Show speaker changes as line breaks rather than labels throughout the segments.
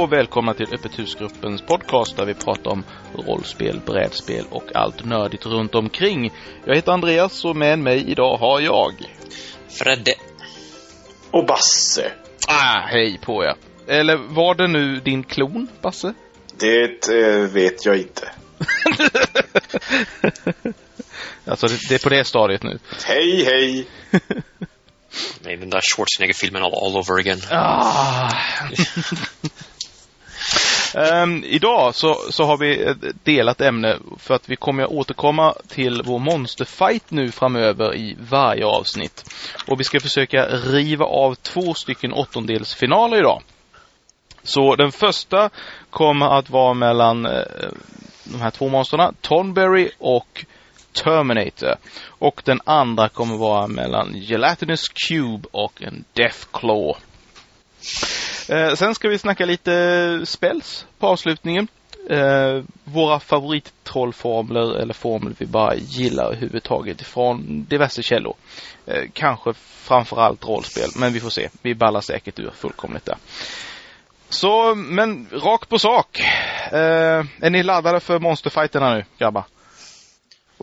Och välkomna till Öppet husgruppens podcast där vi pratar om rollspel, brädspel och allt nördigt runt omkring. Jag heter Andreas och med mig idag har jag...
Fredde.
Och Basse.
Ah, hej på er. Eller var det nu din klon, Basse?
Det eh, vet jag inte.
alltså, det, det är på det stadiet nu.
Hej, hej!
Nej, den där Schwarzenegger-filmen all, all over again.
Ah. um, idag så, så har vi ett delat ämne för att vi kommer att återkomma till vår monsterfight nu framöver i varje avsnitt. Och vi ska försöka riva av två stycken åttondelsfinaler idag. Så den första kommer att vara mellan eh, de här två monsterna, Tonberry och Terminator. Och den andra kommer vara mellan Gelatinous Cube och en Deathclaw. Eh, sen ska vi snacka lite spells på avslutningen. Eh, våra favorittrollformler eller formler vi bara gillar överhuvudtaget ifrån diverse källor. Eh, kanske framförallt rollspel, men vi får se. Vi ballar säkert ur fullkomligt där. Så, men rakt på sak. Eh, är ni laddade för monsterfighterna nu, grabbar?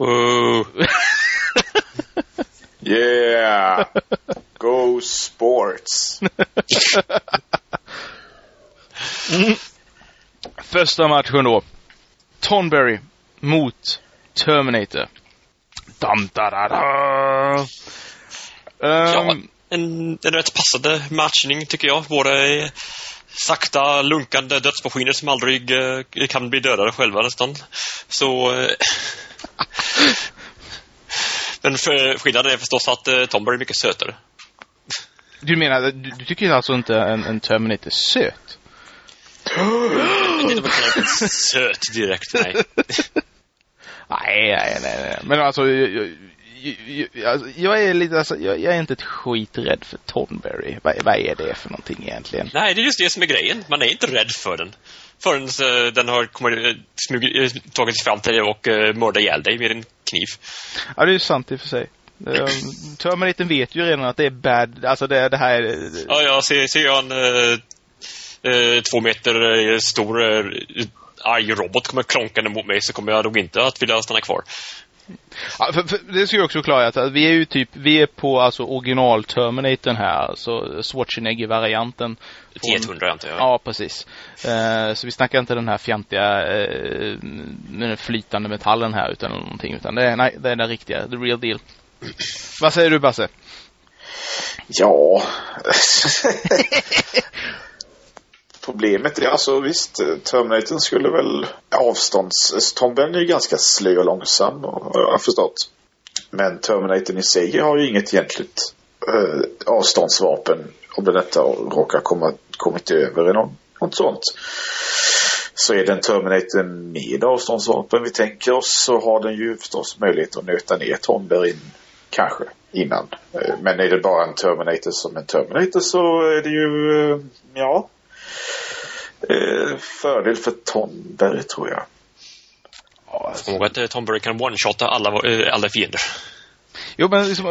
Uh.
yeah! Go sports!
mm. Första matchen då. Tonberry mot Terminator. Dam, da, da, da.
Um, ja, en, en rätt passande matchning tycker jag. Båda är sakta lunkande dödsmaskiner som aldrig eh, kan bli dödade själva nästan. Så... Eh, men för, skillnaden är förstås att eh, Tomber är mycket sötare.
Du menar, du, du tycker alltså inte en, en Terminator är söt?
Jag inte vad söt direkt, nej.
nej, nej, nej, nej. Men alltså, jag, jag, jag, är lite, alltså, jag, jag, är inte ett skit rädd för Tonberry. Vad, vad, är det för någonting egentligen?
Nej, det är just det som är grejen. Man är inte rädd för den. Förrän uh, den har kommit, uh, smug, uh, tagit sig fram till dig och uh, mördat ihjäl dig med en kniv.
Ja, det är sant i och för sig. Um, Terminator vet ju redan att det är bad, alltså det, det här är...
Ja, ja, ser, ser jag en uh, två meter stor arg robot kommer klonkande mot mig så kommer jag nog inte att vilja stanna kvar.
Ja, för, för det ska jag också klara att vi är ju typ, vi är på alltså original Terminatorn här, alltså Schwarzenegger-varianten.
T100 antar jag.
Ja, precis. Uh, så vi snackar inte den här fjantiga uh, den flytande metallen här utan någonting, utan det är, nej, det är den riktiga, the real deal. Vad säger du Basse?
Ja. Problemet är alltså visst, Terminatorn skulle väl avstånds... Tomben är ju ganska slö och långsam har jag förstått. Men Terminatorn i sig har ju inget egentligt eh, avståndsvapen om den inte råkar komma, kommit över i någon, något sånt. Så är den Terminator med avståndsvapen vi tänker oss så har den ju förstås möjlighet att nöta ner tomber in kanske innan. Men är det bara en Terminator som en Terminator så är det ju, ja, Eh, fördel för Tomberg tror jag.
Ja, alltså. Kom att Tomberg kan one-shotta alla, alla fiender.
Jo, men liksom,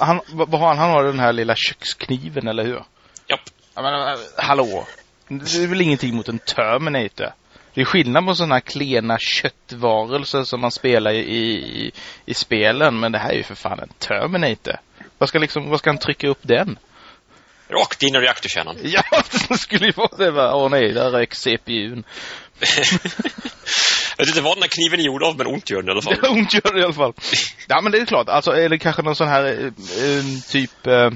han, vad har han? Han har den här lilla kökskniven, eller hur?
Japp.
Jag menar, hallå? Det är väl ingenting mot en Terminator? Det är skillnad på sådana här klena köttvarelser som man spelar i, i, i spelen, men det här är ju för fan en Terminator. Vad ska liksom, vad ska han trycka upp den?
Rakt in i reaktorkärnan.
Ja, det skulle ju vara det. Va? Åh nej, där rök CPUn.
jag vet inte vad den här kniven är gjord av, men ont gör den i alla fall.
Ja, ont gör den i alla fall. Ja, men det är klart. Alltså, eller kanske någon sån här eh, typ eh,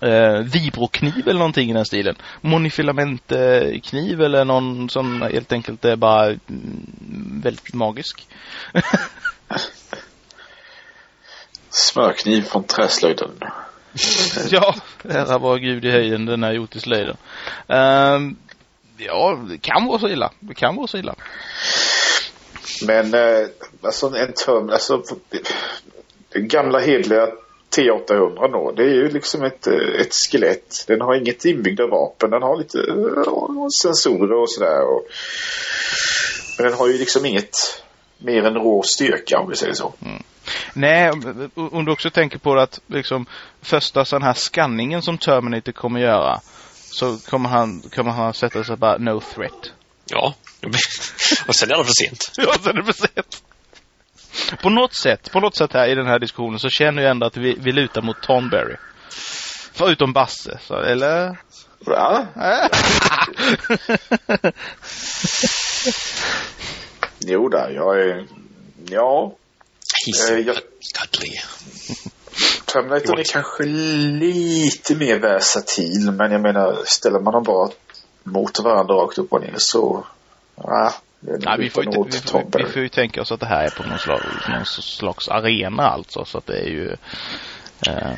eh, vibrokniv eller någonting i den stilen. Monofilamentkniv eller någon som helt enkelt är bara mm, väldigt magisk.
Smörkniv från träslöjden.
ja, ära var Gud i höjden, den är gjort i slöjden. Um, ja, det kan vara så illa. Det kan vara så illa.
Men eh, alltså en töm, alltså gamla hedliga T800 då, det är ju liksom ett, ett skelett. Den har inget inbyggda vapen. Den har lite uh, sensorer och sådär. Och, men den har ju liksom inget mer än rå styrka om vi säger så. Mm.
Nej, om du också tänker på att liksom första sån här skanningen som Terminator kommer göra så kommer han, kommer han sätta sig bara no threat.
Ja. Och sen är det för sent.
ja, sen är det för sent. På något sätt, på något sätt här i den här diskussionen så känner jag ändå att vi, vi lutar mot Tonberry. Förutom Basse, så, eller?
Va? jo då, jag är... Ja.
He's
Eh, jag-. Terminator är kanske lite mer versatil, men jag menar, ställer man dem bara mot varandra rakt upp och ner så... Ja,
Nej, vi får, ju, vi, får, vi får ju tänka oss att det här är på någon slags, någon slags arena alltså. Så att det är ju... Eh,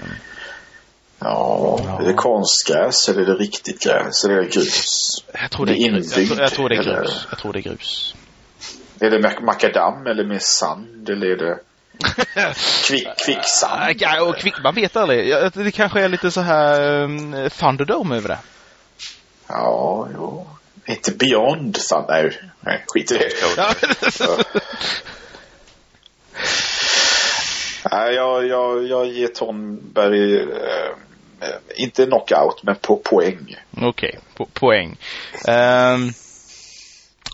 Ja,
Ja.
är det konstgräs eller är det riktigt gräs eller är det grus?
jag, tror det
Det är
grus. Jag, tror, jag tror det är grus.
eller?
Jag tror det är grus.
Är det mac- makadam eller mer sand eller är det kvick, kvicksand?
Ja, och kvick, man vet aldrig. Det kanske är lite så här um, Thunderdome över det.
Ja, jo. Inte Beyond Sand. Nej, nej skit i det. Nej, jag, jag, jag ger Tonberg, eh, inte knockout, men på poäng.
Okej, po poäng. Um,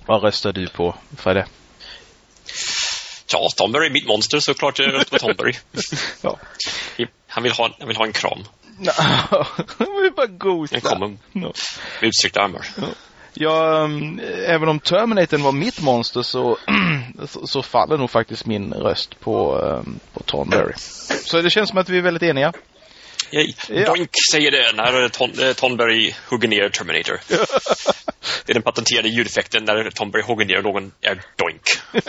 vad röstar du på, Fredde?
Ja, Tomberry är mitt monster såklart jag röstar på Tomberry.
Ja.
Han vill ha, han vill ha en kram.
Jag vill bara gosa.
En kommer med utsträckta armar.
Ja, um, även om Terminator var mitt monster så, så, så faller nog faktiskt min röst på, um, på Tonberry. Så det känns som att vi är väldigt eniga.
Yay.
Ja.
Doink säger det när Ton, eh, Tonberry hugger ner Terminator. Det är den patenterade ljudeffekten när Tonberry hugger ner någon är doink.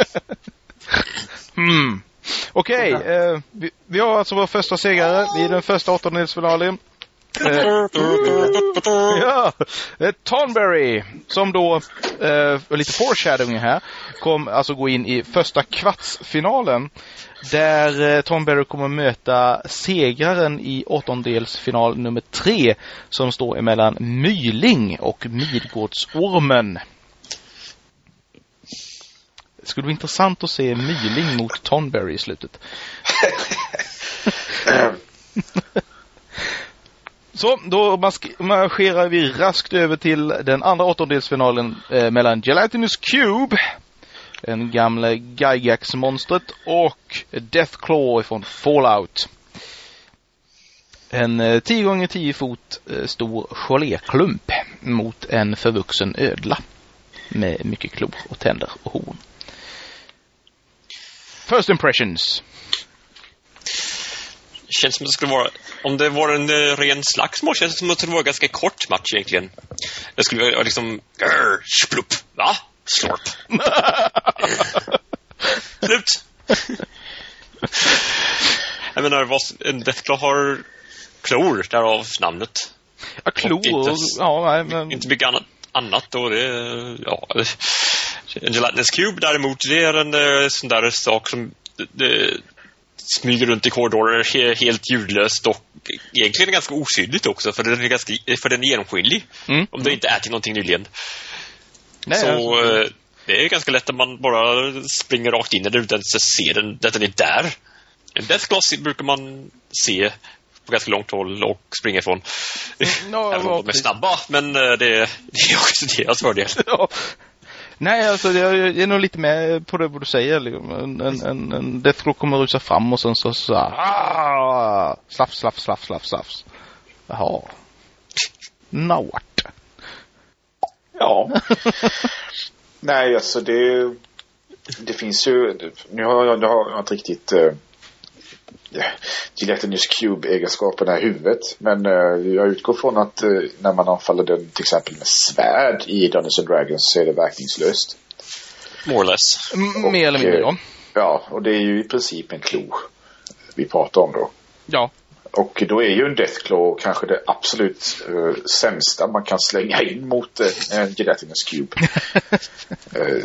Hmm. Okej, eh, vi, vi har alltså vår första segrare i den första åttondelsfinalen. Eh, ja, eh, Tonberry som då, eh, lite foreshadowing här, kom alltså gå in i första kvartsfinalen. Där eh, Tonberry kommer möta segraren i åttondelsfinal nummer tre som står emellan Myling och Midgårdsormen. Det skulle vara intressant att se Myling mot Tonberry i slutet. Så, då marscherar vi raskt över till den andra åttondelsfinalen eh, mellan Gelatinous Cube, den gamla Gygax-monstret, och Deathclaw från Fallout. En eh, 10 gånger 10 fot eh, stor geléklump mot en förvuxen ödla med mycket klor och tänder och horn. First impressions.
Känns som att det skulle vara, om det var en eh, ren slagsmål känns det som att det var en ganska kort match egentligen. Det skulle vara liksom, grr, splupp, va? Slorp. Slut. Jag menar, vad, en Deathclaw har klor, därav namnet.
Ja, klor.
inte-
Ja, nej, men...
Inte mycket annat, annat och det, ja. En gelatinous cube däremot, det är en eh, sån där sak som det smyger runt i korridorer he, helt ljudlöst och egentligen ganska osynligt också för den är ganska, för den är genomskinlig.
Mm.
Om det inte är till någonting nyligen.
Nej,
Så
alltså-
eh, det är ganska lätt att man bara springer rakt in i den utan att se den, att den är där. En Death Gloss brukar man se på ganska långt håll och springa ifrån.
ja,
Även om de är snabba, men eh, det, det är också deras fördel.
Ja. Nej, alltså jag, är nog lite med på det vad du säger. Liksom. En, en, en, en Deathclaw kommer rusa fram och sen så, så ah, slafs, slafs, slafs, slafs, slafs. Jaha. Now what?
Ja. Nej, alltså det... Det finns ju... Nu har jag, jag har inte riktigt... Gelatinous Cube-egenskaperna i huvudet. Men eh, jag utgår från att eh, när man anfaller den till exempel med svärd i Dungeons and Dragons så är det verkningslöst.
More or less.
M- mer eller mindre, ja.
Ja, och det är ju i princip en klo vi pratar om då.
Ja.
Och då är ju en Deathclaw kanske det absolut eh, sämsta man kan slänga in mot eh, en Gelatinous Cube. uh,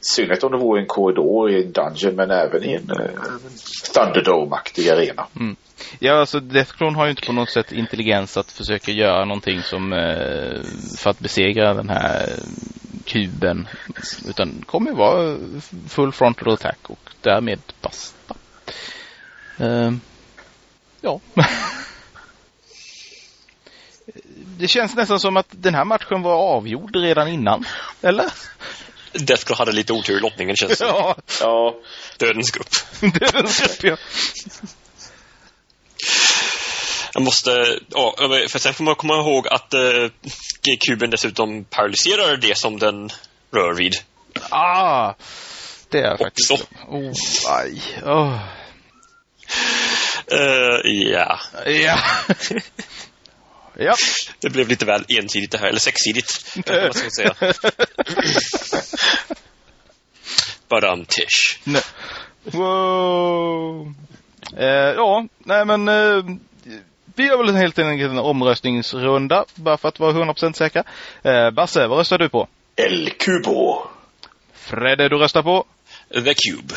synnerhet om det vore en korridor i en dungeon men även i en uh, Thunderdome-aktig arena.
Ja, alltså Deathclaw har ju inte på något sätt intelligens att försöka göra någonting som eh, för att besegra den här kuben. Utan kommer ju vara full frontal attack och därmed basta. Eh, ja. Det känns nästan som att den här matchen var avgjord redan innan. Eller?
Deathclaw hade lite otur i lottningen känns det
Ja.
Ja.
Dödens grupp.
Dödens grupp, ja.
Jag måste, ja, för sen får man komma ihåg att eh, kuben dessutom paralyserar det som den rör vid.
Ah, det är faktiskt. Oh, aj. Oh.
Uh, ja.
Ja. ja.
Det blev lite väl ensidigt det här, eller sexsidigt, kan man så säga. Badam tish.
Nej. Wow. Eh, ja, nej men eh, vi gör väl helt enkelt en omröstningsrunda bara för att vara 100% säkra. Eh, Basse, vad röstar du på?
El Cubo.
Fredde, du röstar på?
The Cube.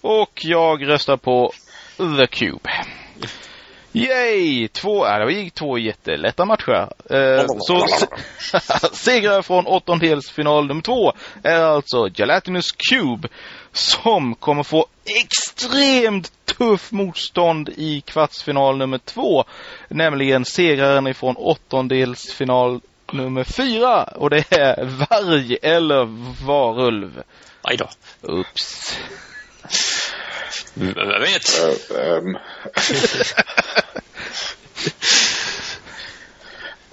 Och jag röstar på The Cube. Yay! Två, äh, det gick två jättelätta matcher. Eh, så segrare från åttondelsfinal nummer två är alltså Gelatinous Cube som kommer få extremt tuff motstånd i kvartsfinal nummer två. Nämligen segraren ifrån åttondelsfinal nummer fyra och det är varg eller varulv.
Aj då.
Ups.
Vem vet?
Um.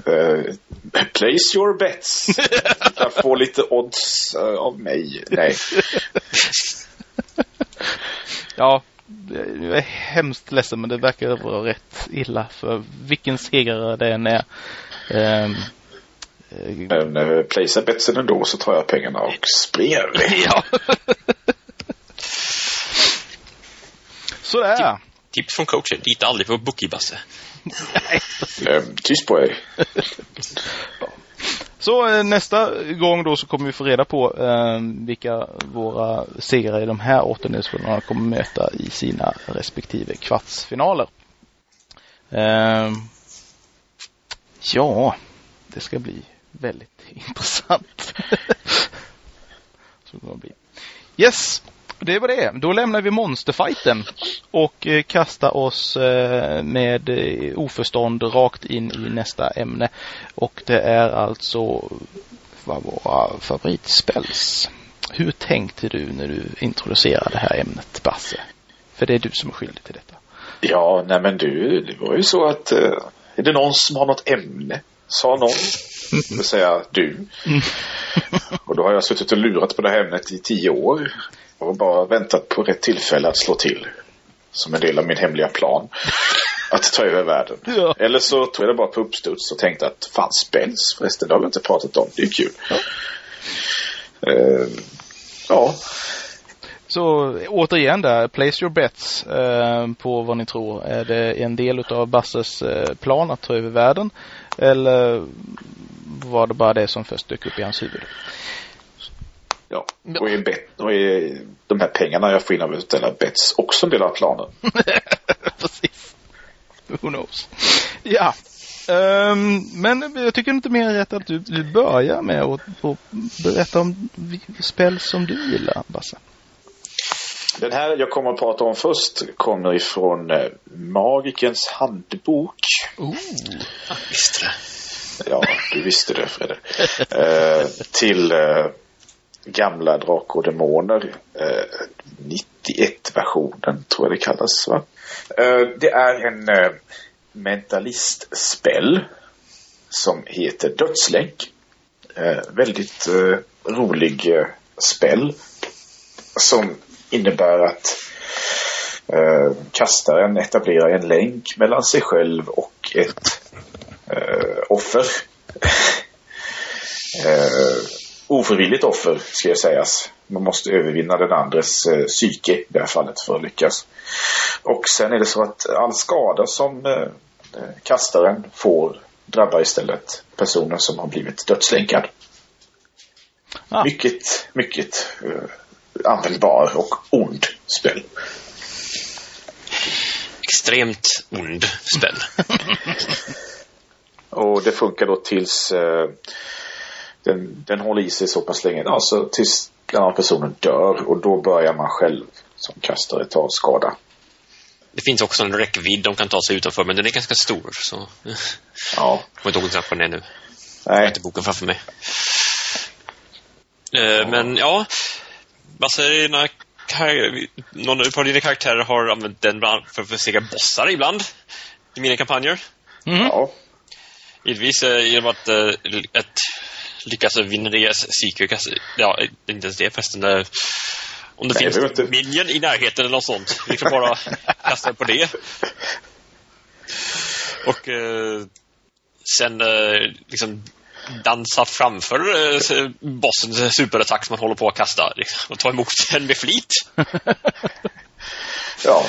uh, place your bets. Jag får lite odds uh, av mig. Nej.
Ja, jag är hemskt ledsen men det verkar vara rätt illa för vilken segrare det än är. Um,
men uh, placea betsen ändå så tar jag pengarna och springer.
ja. Sådär.
Tips från coachen. Lita aldrig på Bookie-Basse.
Nej,
um, tyst på er.
Så eh, nästa gång då så kommer vi få reda på eh, vilka våra segrare i de här åttondelsfinalerna kommer möta i sina respektive kvartsfinaler. Eh, ja, det ska bli väldigt intressant. så det bli. Yes, det var det. Då lämnar vi monsterfighten och eh, kastar oss eh, med eh, oförstånd rakt in i nästa ämne. Och det är alltså vad våra favoritspels. Hur tänkte du när du introducerade det här ämnet, Basse? För det är du som är skyldig till detta.
Ja, nej men du, det var ju så att är det någon som har något ämne? Sa någon. Det vill säga du. och då har jag suttit och lurat på det här ämnet i tio år och bara väntat på rätt tillfälle att slå till. Som en del av min hemliga plan. Att ta över världen.
Ja.
Eller så tog jag det bara på uppstuds och tänkte att fan spänns förresten, det har vi inte pratat om. Det är kul.
Ja.
Uh, ja.
Så återigen där, place your bets eh, på vad ni tror. Är det en del utav Basses eh, plan att ta över världen? Eller var det bara det som först dök upp i hans huvud?
Ja, och är, bet, och är de här pengarna jag får in av att bets också en del av planen?
Precis. Who knows? Ja. Um, men jag tycker inte mer rätt att du, du börjar med att, berätta om spel som du gillar, Basse.
Den här jag kommer att prata om först kommer ifrån eh, Magikens handbok.
Oh.
Jag visste det.
Ja, du visste det Fredde. eh, till eh, gamla Drakar och Demoner. Eh, 91-versionen tror jag det kallas va? Eh, det är en eh, mentalistspel som heter Dödslänk. Eh, väldigt eh, rolig eh, spel som innebär att eh, kastaren etablerar en länk mellan sig själv och ett eh, offer. Eh, ofrivilligt offer ska jag sägas. Man måste övervinna den andres eh, psyke i det här fallet för att lyckas. Och sen är det så att all skada som eh, kastaren får drabbar istället personen som har blivit dödslänkad.
Ah.
Mycket, mycket eh, användbar och ond spel.
Extremt ond spel.
och det funkar då tills eh, den, den håller i sig så pass länge. Alltså tills den här personen dör och då börjar man själv som kastare ta skada.
Det finns också en räckvidd de kan ta sig utanför, men den är ganska stor. Så...
Ja.
Jag kommer inte ihåg vad den är nu.
Nej.
Jag har inte boken framför mig. Uh, men ja, Basse, någon av dina karaktärer har använt den för att besegra bossar ibland i mina kampanjer.
Mm. Ja.
Givetvis eh, genom att eh, ett, lyckas vinna deras Seeker. Ja, inte ens det förresten. Eh, om det Nej, finns det minion i närheten eller något sånt. Vi kan bara kasta på det. Och eh, sen eh, liksom dansa framför eh, bossens superattack som man håller på att kasta. Liksom, och ta emot den med flit.
ja,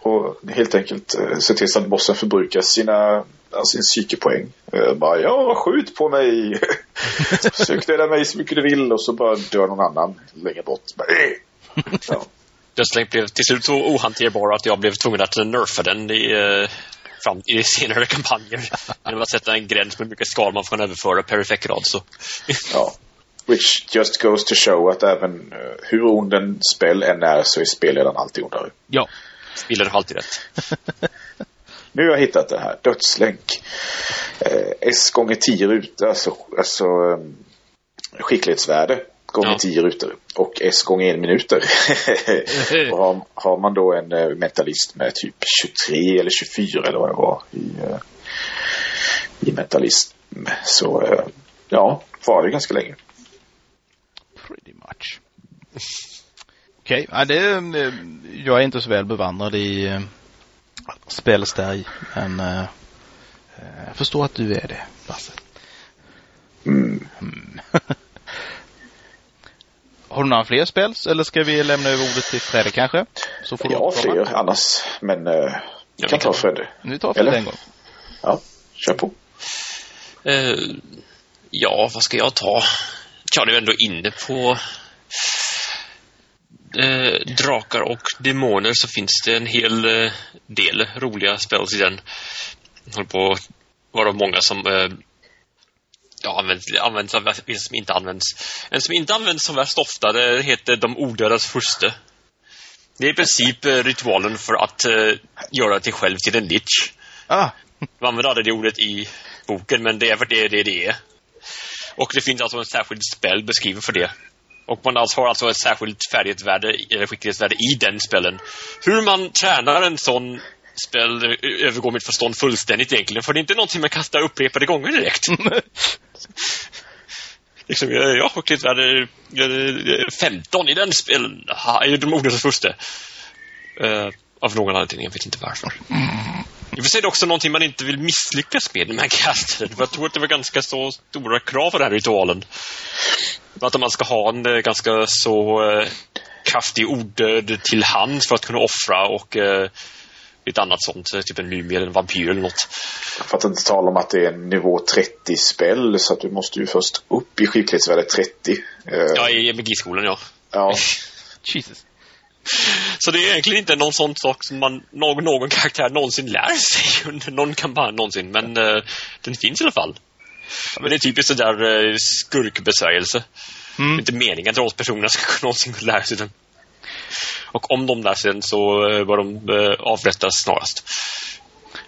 och helt enkelt eh, se till så att bossen förbrukar sina, sin psykepoäng. Eh, bara, ja, skjut på mig! Sök döda mig så mycket du vill och så bara dör någon annan längre bort. Bara, äh.
ja. Dödslänk blev till slut så ohanterbar att jag blev tvungen att nerfa den i, eh, fram, i senare kampanjer. Genom att sätta en gräns med hur mycket skal man får överföra per effektrad. Så.
ja. Which just goes to show att även uh, hur ond en spel än är så är spelledaren alltid ondare.
Ja.
Spelledaren har alltid rätt.
nu har jag hittat det här. Dödslänk. Eh, S gånger 10 rutor, alltså, alltså um, skicklighetsvärde gånger ja. 10 rutor och S gånger en minuter. och har, har, man då en uh, mentalist med typ 23 eller 24 eller vad det var i, uh, i mentalism så uh, ja, var det ganska länge.
Much. Okej, okay. ja, det, jag är inte så väl bevandrad i uh, spelstärg men uh, jag förstår att du är det, Basse.
Mm. mm.
Har du några fler spel eller ska vi lämna över ordet till Fredde kanske?
Så får ja, fler annars. Men uh, ja, kan ta Fredde.
Nu tar Fredde en gång.
Ja, kör på.
Uh, ja, vad ska jag ta? Jag är ändå inne på uh, drakar och demoner så finns det en hel uh, del roliga spel i den. Håller på att vara många som ja, används, används av vissa som inte används. En som inte används som värst ofta, det heter De odödas furste. Det är i princip eh, ritualen för att uh, göra dig själv till en lich.
Ah.
Man använder aldrig det ordet i boken, men det är för det det, det är. Och det finns alltså en särskild spel beskriven för det. Och man alltså har alltså ett särskilt färdighetsvärde, eller skicklighetsvärde i den spelen. Hur man tränar en sån spel övergår mitt förstånd fullständigt egentligen. För det är inte någonting man kastar upprepade gånger direkt. liksom, jag har klippet värde 15 i den spelen. är de ordens första. Uh, av någon anledning, jag vet inte varför. Mm. I och för sig är det också någonting man inte vill misslyckas med man kastar För jag tror att det var ganska så stora krav på den här ritualen. Att man ska ha en eh, ganska så uh, kraftig odöd till hands för att kunna offra och uh, ett annat sånt, typ en mumie eller en vampyr eller något.
För att inte tala om att det är en nivå 30-spel så att du måste ju först upp i skicklighetsvärde 30.
Ja, i MG-skolan ja.
Ja.
Jesus.
Så det är egentligen inte någon sån sak som man, någon, någon karaktär någonsin lär sig under någon kampanj någonsin. Men uh, den finns i alla fall. Men det är typiskt sådär uh, skurkbesvärjelse. Mm. Det är inte meningen att rollpersonerna ska någonsin lära sig den. Och om de lär sig den så uh, bör de uh, avrättas snarast.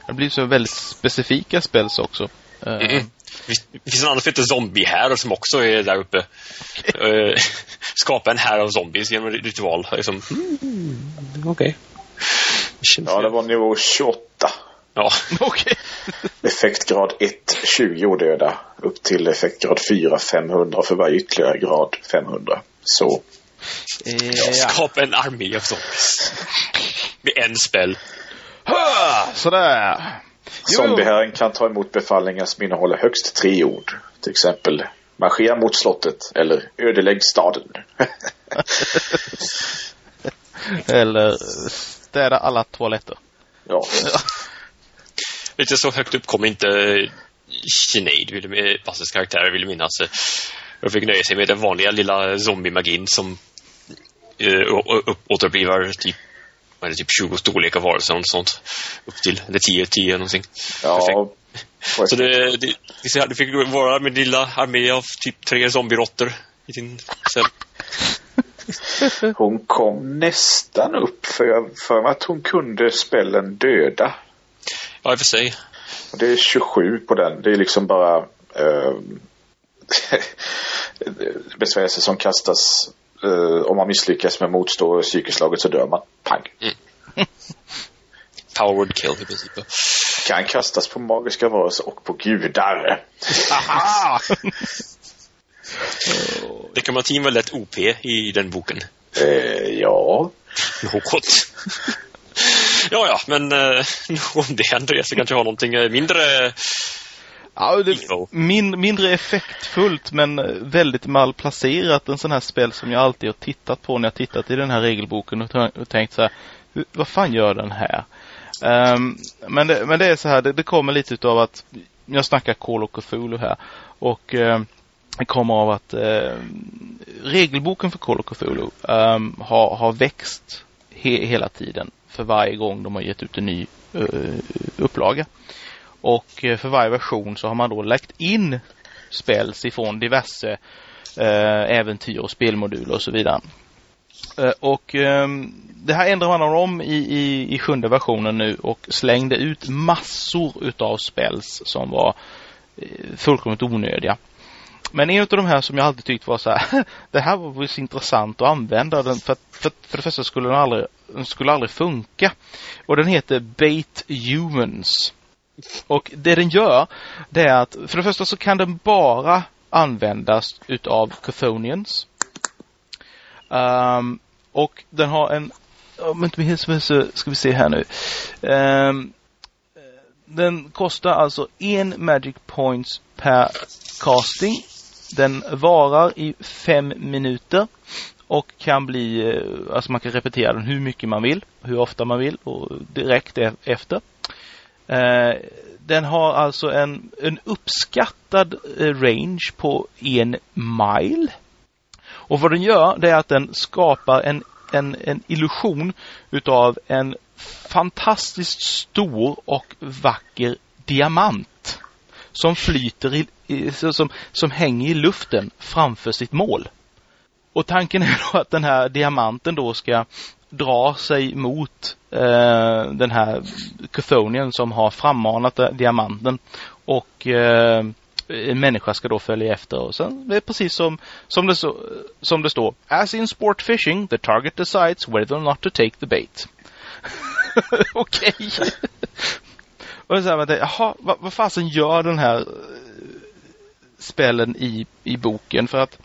Det blir så väldigt specifika spels också.
Mm. Det finns en annan som heter Zombie här som också är där uppe. Okay. Skapa en här av zombies genom ritual. Liksom. Mm, Okej. Okay.
Ja, det var nivå 28.
Ja.
Okej.
Okay. Effektgrad 1, 20 odöda. Upp till effektgrad 4, 500. För varje ytterligare grad 500. Så.
Eh, Skapa en armé av zombies. Med en spel.
Sådär.
Zombieherren kan ta emot befallningar som innehåller högst tre ord. Till exempel marschera mot slottet eller ödelägg staden.
eller städa alla toaletter.
Ja.
Lite så högt upp kom inte Sinead, Basses karaktär, vill minnas. Jag fick nöja sig med den vanliga lilla zombie-magin som uh, återupplivar typ vad är det, typ 20 storlekar varelser och sånt. Upp till, eller 10, 10 någonting.
Ja.
Så det, det, det, du fick vara med lilla armé av typ tre zombierotter i din cell.
Hon kom nästan upp för jag för att hon kunde spellen döda.
Ja, i och för sig.
Det är 27 på den. Det är liksom bara eh, besvärjelser som kastas. Eh, om man misslyckas med motstå psykeslaget så dör man. Pang. Mm.
Power kill i princip.
Kan kastas på magiska varelser och på gudar.
Nekromantin var lätt OP i den boken.
Eh, ja.
Något. ja, ja, men eh, om det Andreas så kanske har någonting eh, mindre
Ja, det, min, mindre effektfullt men väldigt malplacerat en sån här spel som jag alltid har tittat på när jag tittat i den här regelboken och, tänkt så här, vad fan gör den här? Um, men, det, men det är så här, det, det kommer lite utav att jag snackar Call of Cthulhu här och uh, det kommer av att uh, regelboken för Call of Cthulhu um, har, har växt he, hela tiden för varje gång de har gett ut en ny uh, upplaga. Och eh, för varje version så har man då lagt in spels ifrån diverse eh, äventyr och spelmoduler och så vidare. Eh, och eh, det här ändrar man om i, i, i sjunde versionen nu och slängde ut massor utav spells som var eh, fullkomligt onödiga. Men en av de här som jag alltid tyckt var så här, det här var visst intressant att använda den för, för, för det första skulle den aldrig, den skulle aldrig funka. Och den heter Bait Humans. Och det den gör, det är att för det första så kan den bara användas utav Chthonians. Um, ehm, och den har en, om inte minns så ska vi se här nu. Um, den kostar alltså en Magic Points per casting. Den varar i fem minuter och kan bli, eh, alltså man kan repetera den hur mycket man vill, hur ofta man vill och direkt e- efter. Eh, den har alltså en, en uppskattad eh, range på en mile. Och vad den gör det är att den skapar en, en, en illusion utav en fantastiskt stor och vacker diamant som flyter i, i, som, som hänger i luften framför sitt mål. Och tanken är då att den här diamanten då ska drar sig mot eh, den här Chthonian som har frammanat diamanten och eh, en människa ska då följa efter och sen det är precis som, som, det, så, som det står. As in sport fishing, the target decides whether or not to take the bait. Okej. Okay. och så här, jaha, vad, vad fasen gör den här eh, spelen i, i boken? För att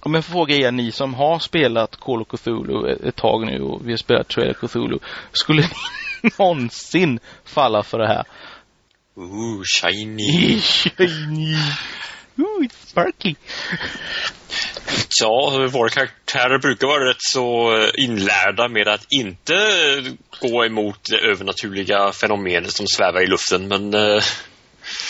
om jag får fråga er ni som har spelat Call of Cthulhu ett tag nu och vi har spelat Trail of Cthulhu. Skulle ni någonsin falla för det här?
Ooh, shiny.
shiny. Ooh, it's sparky.
Ja, våra karaktärer brukar vara rätt så inlärda med att inte gå emot det övernaturliga fenomenet som svävar i luften, men... Uh...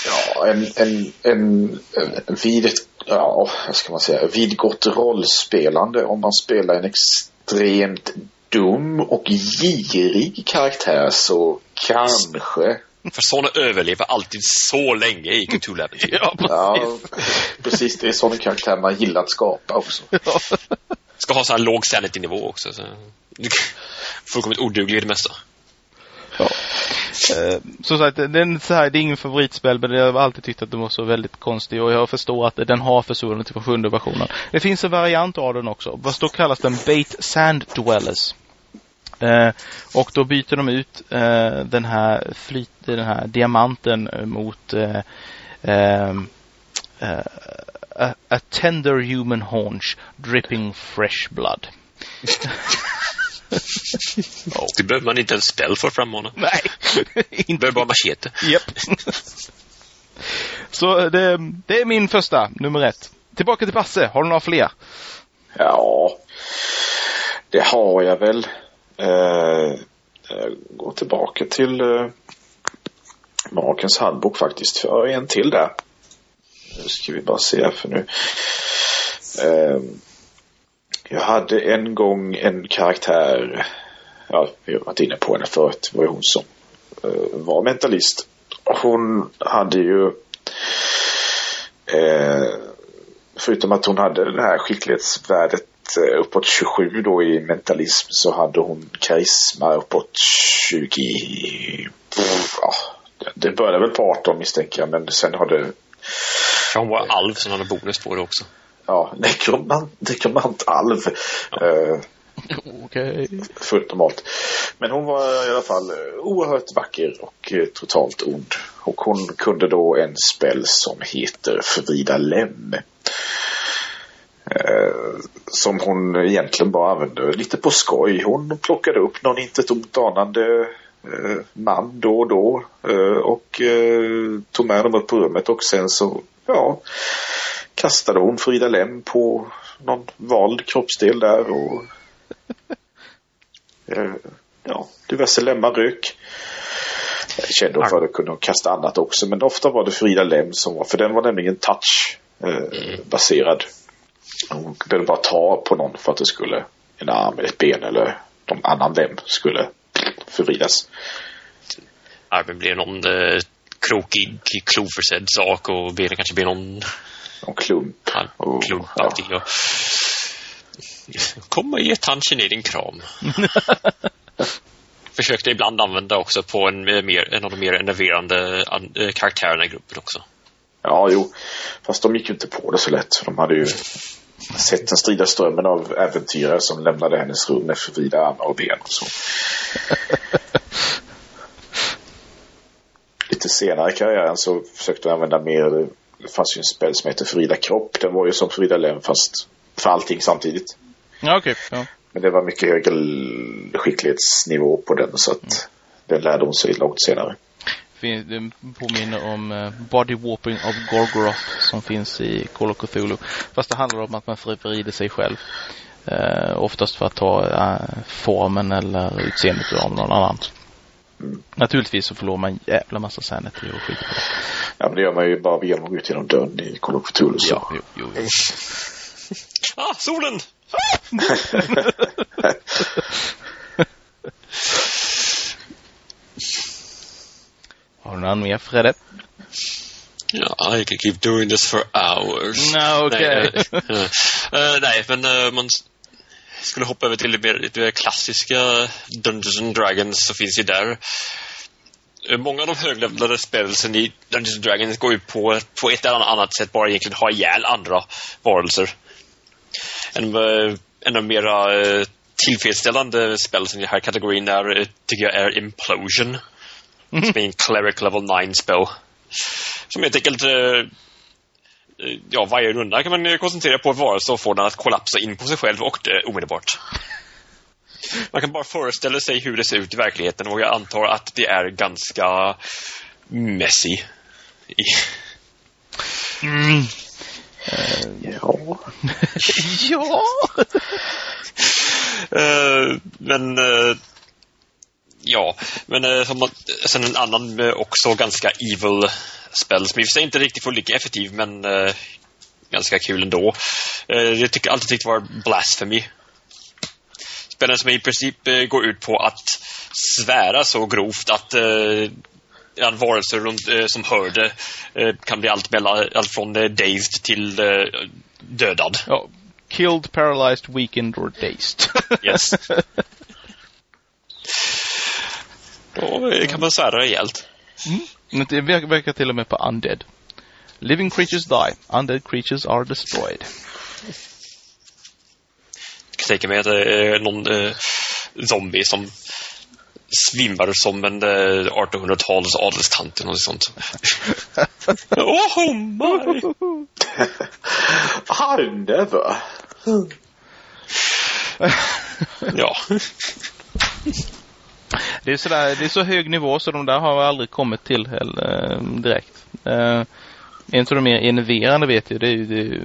Ja, en, en, en, en vid, ja, vad ska man säga, vidgått rollspelande om man spelar en extremt dum och girig karaktär så kanske
för sådana överlever alltid så länge i kulturäventyr.
ja, precis. Ja, precis. Det är sådana karaktär man gillar att skapa också. Ja.
Ska ha så här låg sanity-nivå också. Så. Fullkomligt oduglig i det mesta.
Ja. Eh, som sagt, den, så här, det är ingen favoritspel men jag har alltid tyckt att den var så väldigt konstig och jag förstår att den har försvunnit från sjunde versionen. Det finns en variant av den också. Vad står kallas den? Bait Sand Dwellers. Eh, och då byter de ut eh, den här flyt, den här diamanten mot eh, eh, eh a, a, tender human haunch dripping fresh blood.
oh. Det behöver man inte en spell för frammana.
Nej.
inte. behöver bara machete.
Japp. Så det, det är min första, nummer ett. Tillbaka till Basse, har du några fler?
Ja, det har jag väl. Eh, gå tillbaka till eh, Makens handbok faktiskt. För en till där. Nu ska vi bara se för nu. Eh, jag hade en gång en karaktär. Ja, vi har varit inne på henne förut. Det var ju hon som eh, var mentalist. Hon hade ju eh, förutom att hon hade det här skicklighetsvärdet eh, uppåt 27 då i mentalism så hade hon karisma uppåt 20. Ja, det började väl på 18 misstänker jag men sen har det...
Hon var alv som hade bonus på det också.
Ja, nekromant, nekromant alv. Ja. Uh,
Okej. Okay.
Fullt normalt. Men hon var i alla fall oerhört vacker och totalt ond. Och hon kunde då en spel som heter Förvrida lem. Eh, som hon egentligen bara använde lite på skoj. Hon plockade upp någon inte anande eh, man då och då eh, och eh, tog med dem upp på rummet och sen så, ja, kastade hon Frida Lem på någon vald kroppsdel där och eh, ja, diverse lemmar rök. Jag kände hon för att kunna kasta annat också men ofta var det Frida Lem som var, för den var nämligen touch eh. Hon behövde bara ta på någon för att det skulle, en arm ett ben eller någon annan lem skulle förvridas.
Armen blir någon eh, krokig, kloförsedd sak och benen kanske blir någon...
Någon klump.
Ja, klumpaktig. Ja. Kom och ge tanchen i din kram. Försökte ibland använda också på en, mer, en av de mer enerverande eh, karaktärerna i gruppen också.
Ja, jo. Fast de gick ju inte på det så lätt. De hade ju sett den strida strömmen av äventyrare som lämnade hennes rum med förvridda armar och ben och så. Lite senare i karriären så försökte jag använda mer, det fanns ju en spel som heter Frida kropp. Den var ju som Frida lem fast för allting samtidigt.
Ja. Okay. Ja.
Men det var mycket högre skicklighetsnivå på den så att mm. den lärde hon sig långt senare.
Det påminner om uh, Body Warping of Gorgoroth som finns i Call of Cthulhu. Fast det handlar om att man förvrider sig själv. Uh, oftast för att ta uh, formen eller utseendet av någon annan. Naturligtvis så förlorar man en jävla massa sanity och skit på det.
Ja men det gör man ju bara genom att gå ut genom dörren i Call of Cthulhu. Så.
Ja, jo, jo, jo.
ah, solen!
Har du någon mer, Fredde?
Ja, I can keep doing this for hours.
No, okay.
nej, uh, nej, men uh, man skulle hoppa över till det mer, lite mer klassiska Dungeons and Dragons så finns ju där uh, Många av de höglevlade spelsen i Dungeons and Dragons går ju på, på ett eller annat sätt bara egentligen ha ihjäl andra varelser. En, en av mera tillfredsställande spelsen i den här kategorin är, tycker jag, är Implosion. Mm. Som är en cleric level 9 spell. Som helt enkelt eh, ja, varje runda kan man koncentrera på en varelse och få den att kollapsa in på sig själv och dö omedelbart. Man kan bara föreställa sig hur det ser ut i verkligheten och jag antar att det är ganska messy.
Mm. Uh, ja. ja.
uh, men uh, ja, men eh, som, sen en annan eh, också ganska evil spel som i och för sig inte riktigt får lika effektiv men eh, ganska kul ändå. Eh, jag tycker alltid tyckt var Blasphemy. Spelen som i princip eh, går ut på att svära så grovt att eh, att varelser runt, eh, som hör det eh, kan bli allt, mellan, allt från eh, dazed till eh, dödad.
Ja, killed, paralyzed, weakened or dazed.
yes. Då kan man svära rejält.
Mm. Det verkar till och med på undead. Living creatures die. Undead creatures are destroyed.
Jag kan tänka mig att det är någon eh, zombie som svimmar som en eh, 1800-tals adelstant eller något sånt. oh my!
I never.
ja. Det är, sådär, det är så hög nivå så de där har aldrig kommit till heller, eh, direkt. Eh, en av de mer enerverande vet jag, det är ju det,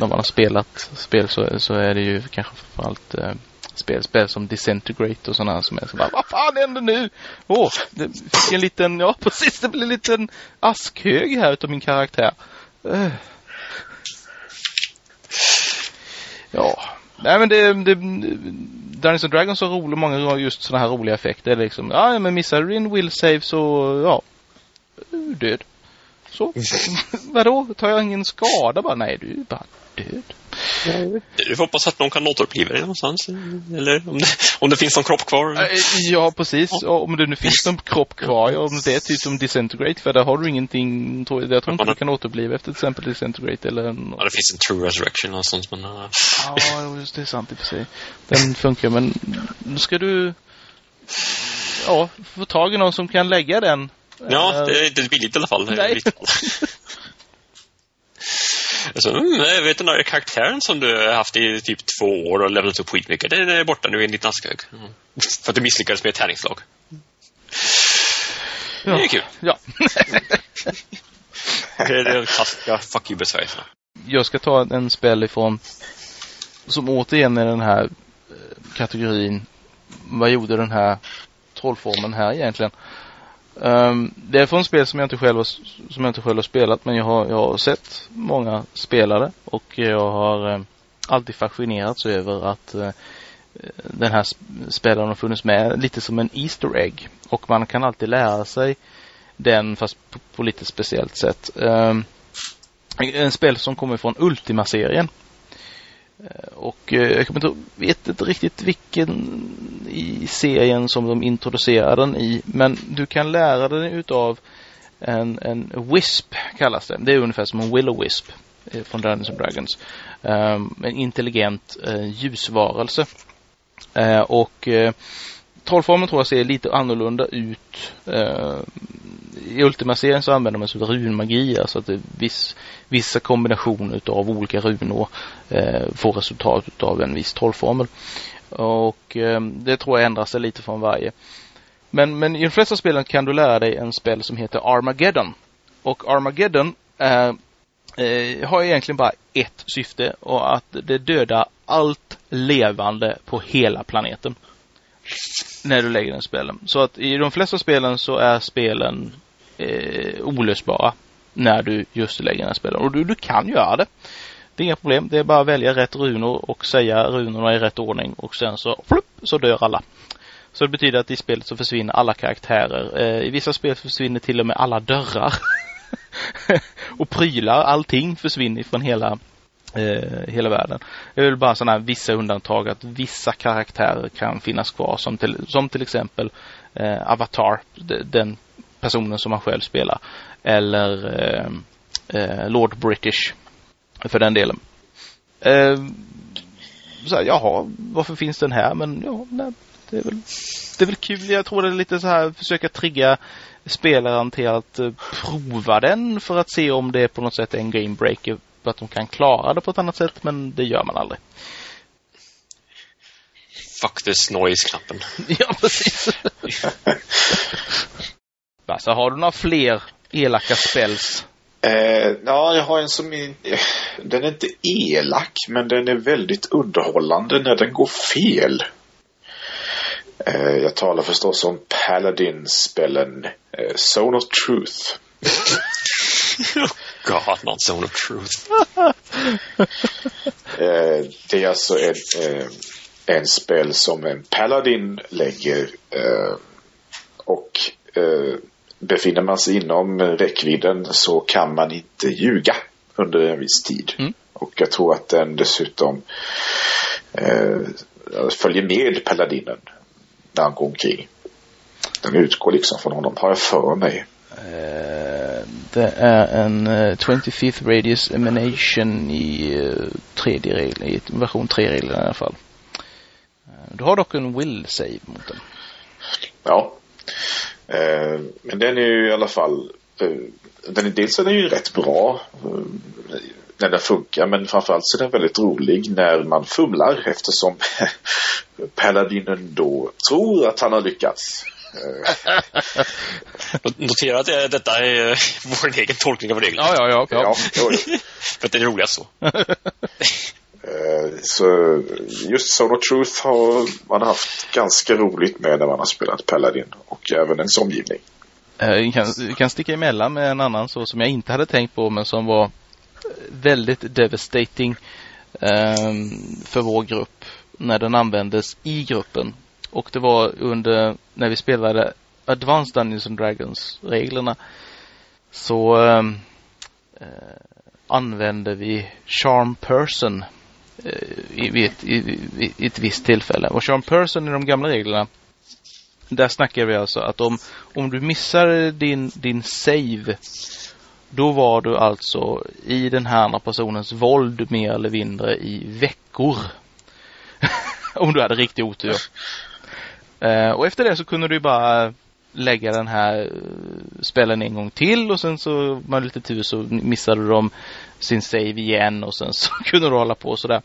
när man har spelat spel så, så är det ju kanske framförallt uh, spel, spel som Disintegrate och sådana som är så bara, vad fan händer nu? Åh, oh, det fick en liten, ja precis, det blev en liten askhög här utav min karaktär. Uh. Ja, nej men det, det Dungeons and Dragons har roligt, många just sådana här roliga effekter. Liksom, ja men missar du din will save så, ja, död. Så, vadå? Tar jag ingen skada bara? Nej, du är bara död.
Du får hoppas att någon kan återuppliva det någonstans. Eller om det, om det finns någon kropp kvar.
Eh, ja, precis. Ja. Om det nu finns någon kropp kvar. Om det är typ som Disintegrate. För där har du ingenting. Jag tror inte du kan återuppliva efter till exempel Disintegrate eller en...
Ja, det finns en True Resurrection någonstans men... Uh...
Ja, just det är sant i och för sig. Den funkar men då ska du... Ja, få tag i någon som kan lägga den.
Ja, det är inte billigt i alla fall. Nej. Så, mm, vet den där karaktären som du har haft i typ två år och levlat upp skitmycket. Den är borta nu i en liten askhög. Mm. För att du misslyckades med ett tärningsslag. Ja. Det är kul.
Ja.
det är det klassiska fuck you-besvärjelserna.
Jag ska ta en spel ifrån som återigen är den här eh, kategorin. Vad gjorde den här trollformen här egentligen? Um, det är från spel som jag inte själv har, som jag inte själv har spelat men jag har, jag har sett många spelare och jag har eh, alltid fascinerats över att eh, den här spelaren har funnits med lite som en Easter egg och man kan alltid lära sig den fast på, på lite speciellt sätt. Um, en spel som kommer från Ultima-serien Eh, och eh, jag kommer inte, vet inte riktigt vilken i serien som de introducerar den i. Men du kan lära dig utav en, en WISP kallas det. Det är ungefär som en Willow Wisp eh, från Dungeons and Dragons. Um, en intelligent uh, ljusvarelse. Uh, och uh, trollformen tror jag ser lite annorlunda ut. Ehm, i Ultima-serien så använder man sig av runmagi, alltså att det är viss, vissa kombinationer av olika runor eh, får resultat av en viss trollformel. Och eh, det tror jag ändrar sig lite från varje. Men, men i de flesta spelen kan du lära dig en spel som heter Armageddon. Och Armageddon är, eh, har egentligen bara ett syfte och att det dödar allt levande på hela planeten. När du lägger den spelen. Så att i de flesta spelen så är spelen eh, olösbara när du just lägger den här. Och du, du kan göra det. Det är inga problem. Det är bara att välja rätt runor och säga runorna i rätt ordning och sen så flupp, så dör alla. Så det betyder att i spelet så försvinner alla karaktärer. Eh, I vissa spel försvinner till och med alla dörrar. och prylar, allting försvinner från hela eh, hela världen. Det är väl bara sådana här vissa undantag att vissa karaktärer kan finnas kvar som till, som till exempel eh, Avatar, den personen som man själv spelar. Eller eh, eh, Lord British för den delen. Eh, så här, jaha, varför finns den här? Men ja, nej, det är väl det är väl kul. Jag tror det är lite så här försöka trigga spelaren till att uh, prova den för att se om det på något sätt är en game breaker. Att de kan klara det på ett annat sätt, men det gör man aldrig.
Fuck this noise-knappen.
ja, precis. Så har du några fler elaka spells?
Eh, ja, jag har en som är, den är inte elak, men den är väldigt underhållande när den går fel. Eh, jag talar förstås om Paladin-spelen eh, Zone of Truth.
God, not Zone of Truth.
eh, det är alltså en, eh, en spel som en Paladin lägger eh, och eh, befinner man sig inom räckvidden så kan man inte ljuga under en viss tid. Mm. Och jag tror att den dessutom eh, följer med paladinen när han går omkring. Den utgår liksom från honom, har jag för mig.
Uh, det är en uh, eh, 25th radius emanation i uh, tredje regel, i version 3-regeln i alla fall. du har dock en will save mot den.
Ja. Eh, men den är ju i alla fall eh, den är, dels är den ju rätt bra eh, när den funkar men framförallt så är den väldigt rolig när man fumlar eftersom Paladinen då tror att han har lyckats.
Notera att detta är vår egen tolkning av reglerna.
Ja, ja, ja. ja. ja
För att det är roligast så.
Eh, så just Solo of Truth har man haft ganska roligt med när man har spelat Paladin och även ens omgivning.
Eh, jag kan, kan, kan sticka emellan med en annan så som jag inte hade tänkt på men som var väldigt devastating um, för vår grupp när den användes i gruppen. Och det var under när vi spelade Advanced Dungeons and Dragons reglerna så um, uh, använde vi Charm Person Eh, i, vid, ett, i, i ett visst tillfälle. Och Sean Person i de gamla reglerna där snackar vi alltså att om, om du missar din, din save då var du alltså i den här andra personens våld mer eller mindre i veckor. om du hade riktig otur. Uh, och efter det så kunde du bara lägga den här eh, spelen en gång till och sen så med lite tur så missade du dem sin save igen och sen så kunde du hålla på sådär.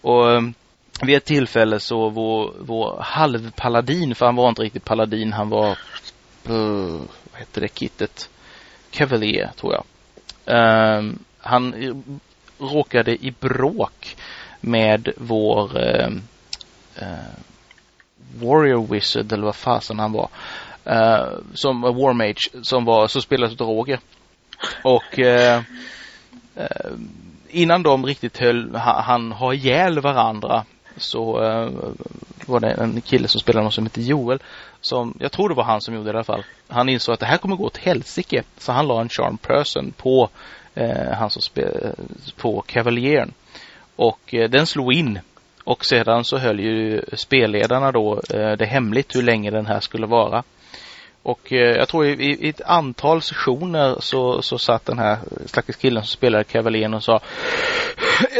Och ehm, vid ett tillfälle så vår, vår halvpaladin, för han var inte riktigt paladin, han var, uh, vad hette det kittet? Cavalier, tror jag. Uh, han råkade i bråk med vår uh, Warrior Wizard eller vad fasen han var. Uh, som War Mage som var, så spelades av Roger. Och uh, Eh, innan de riktigt höll, han har ihjäl varandra så eh, var det en kille som spelade någon som hette Joel som, jag tror det var han som gjorde det i alla fall. Han insåg att det här kommer gå åt helsike. Så han la en charm person på eh, han som spelade på Cavalieren. Och den slog in och sedan så höll ju spelledarna då eh, det hemligt hur länge den här skulle vara. Och eh, jag tror i, i, ett antal sessioner så, så satt den här stackars killen som spelade Cavalier och sa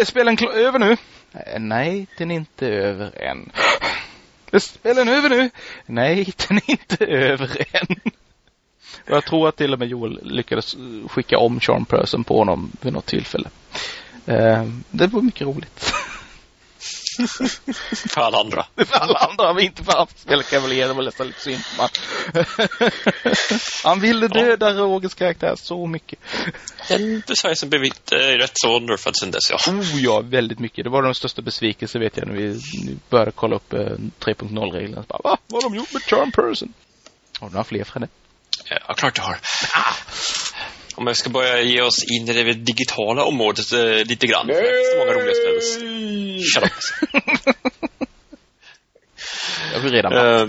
Är spelen över nu? Eh, nej, den är inte över än. Är spelen över nu? Nej, den är inte över än. Och jag tror att till och med Joel lyckades skicka om Charm Person på honom vid något tillfälle. Eh, det var mycket roligt
för alla andra.
för alla andra, men inte för han spelar kavaljer. Det var nästan lite synd man. Han ville döda ja. Rogers karaktär så mycket.
Besvärjelsen blev inte rätt så nerfad sen dess, ja.
Oh ja, väldigt mycket. Det var den största besvikelsen vet jag när vi började kolla upp eh, 3.0-reglerna. Va? Vad har de gjort med Charm Person? Har du några fler, Fredde?
Ja, klart jag har. Ah. Om jag ska börja ge oss in i det digitala området eh, lite grann. Nej! Det så många roliga spel. Shut up.
jag vill redan uh,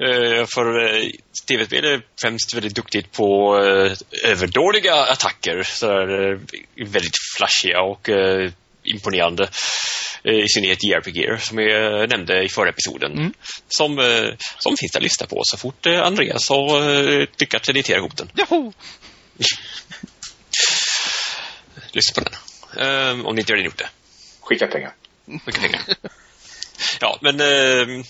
uh, För uh, tv-spel är främst väldigt duktigt på uh, överdådiga attacker. Så där, uh, väldigt flashiga och uh, imponerande. I synnerhet JRPG som jag nämnde i förra episoden. Mm. Som, som finns att lyssna på så fort Andreas har lyckats editera ihop den.
Joho!
Lyssna på den. Um, om ni inte redan gjort det.
Skicka pengar.
Skicka pengar. ja, men um,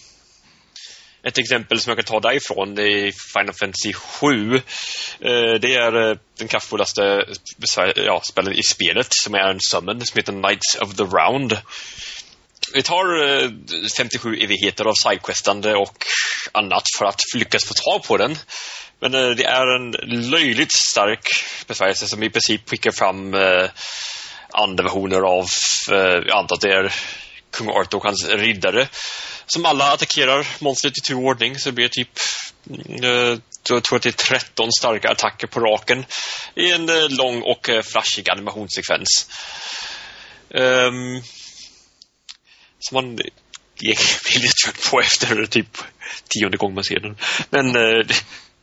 ett exempel som jag kan ta därifrån det är Final Fantasy 7. Eh, det är eh, den kraftfullaste eh, ja, spelen i spelet som är en summon som heter Knights of the Round. Vi tar 57 evigheter av sidequestande och annat för att lyckas få tag på den. Men det är en löjligt stark besvärjelse som i princip skickar fram andra versioner av, jag antar att det är kung Arthur och hans riddare som alla attackerar monstret i tur och ordning så det blir typ eh, jag tror att det är 13 starka attacker på raken i en eh, lång och eh, flashig animationssekvens. Um, som man blir lite trött på efter typ tionde gången man ser den. Men eh,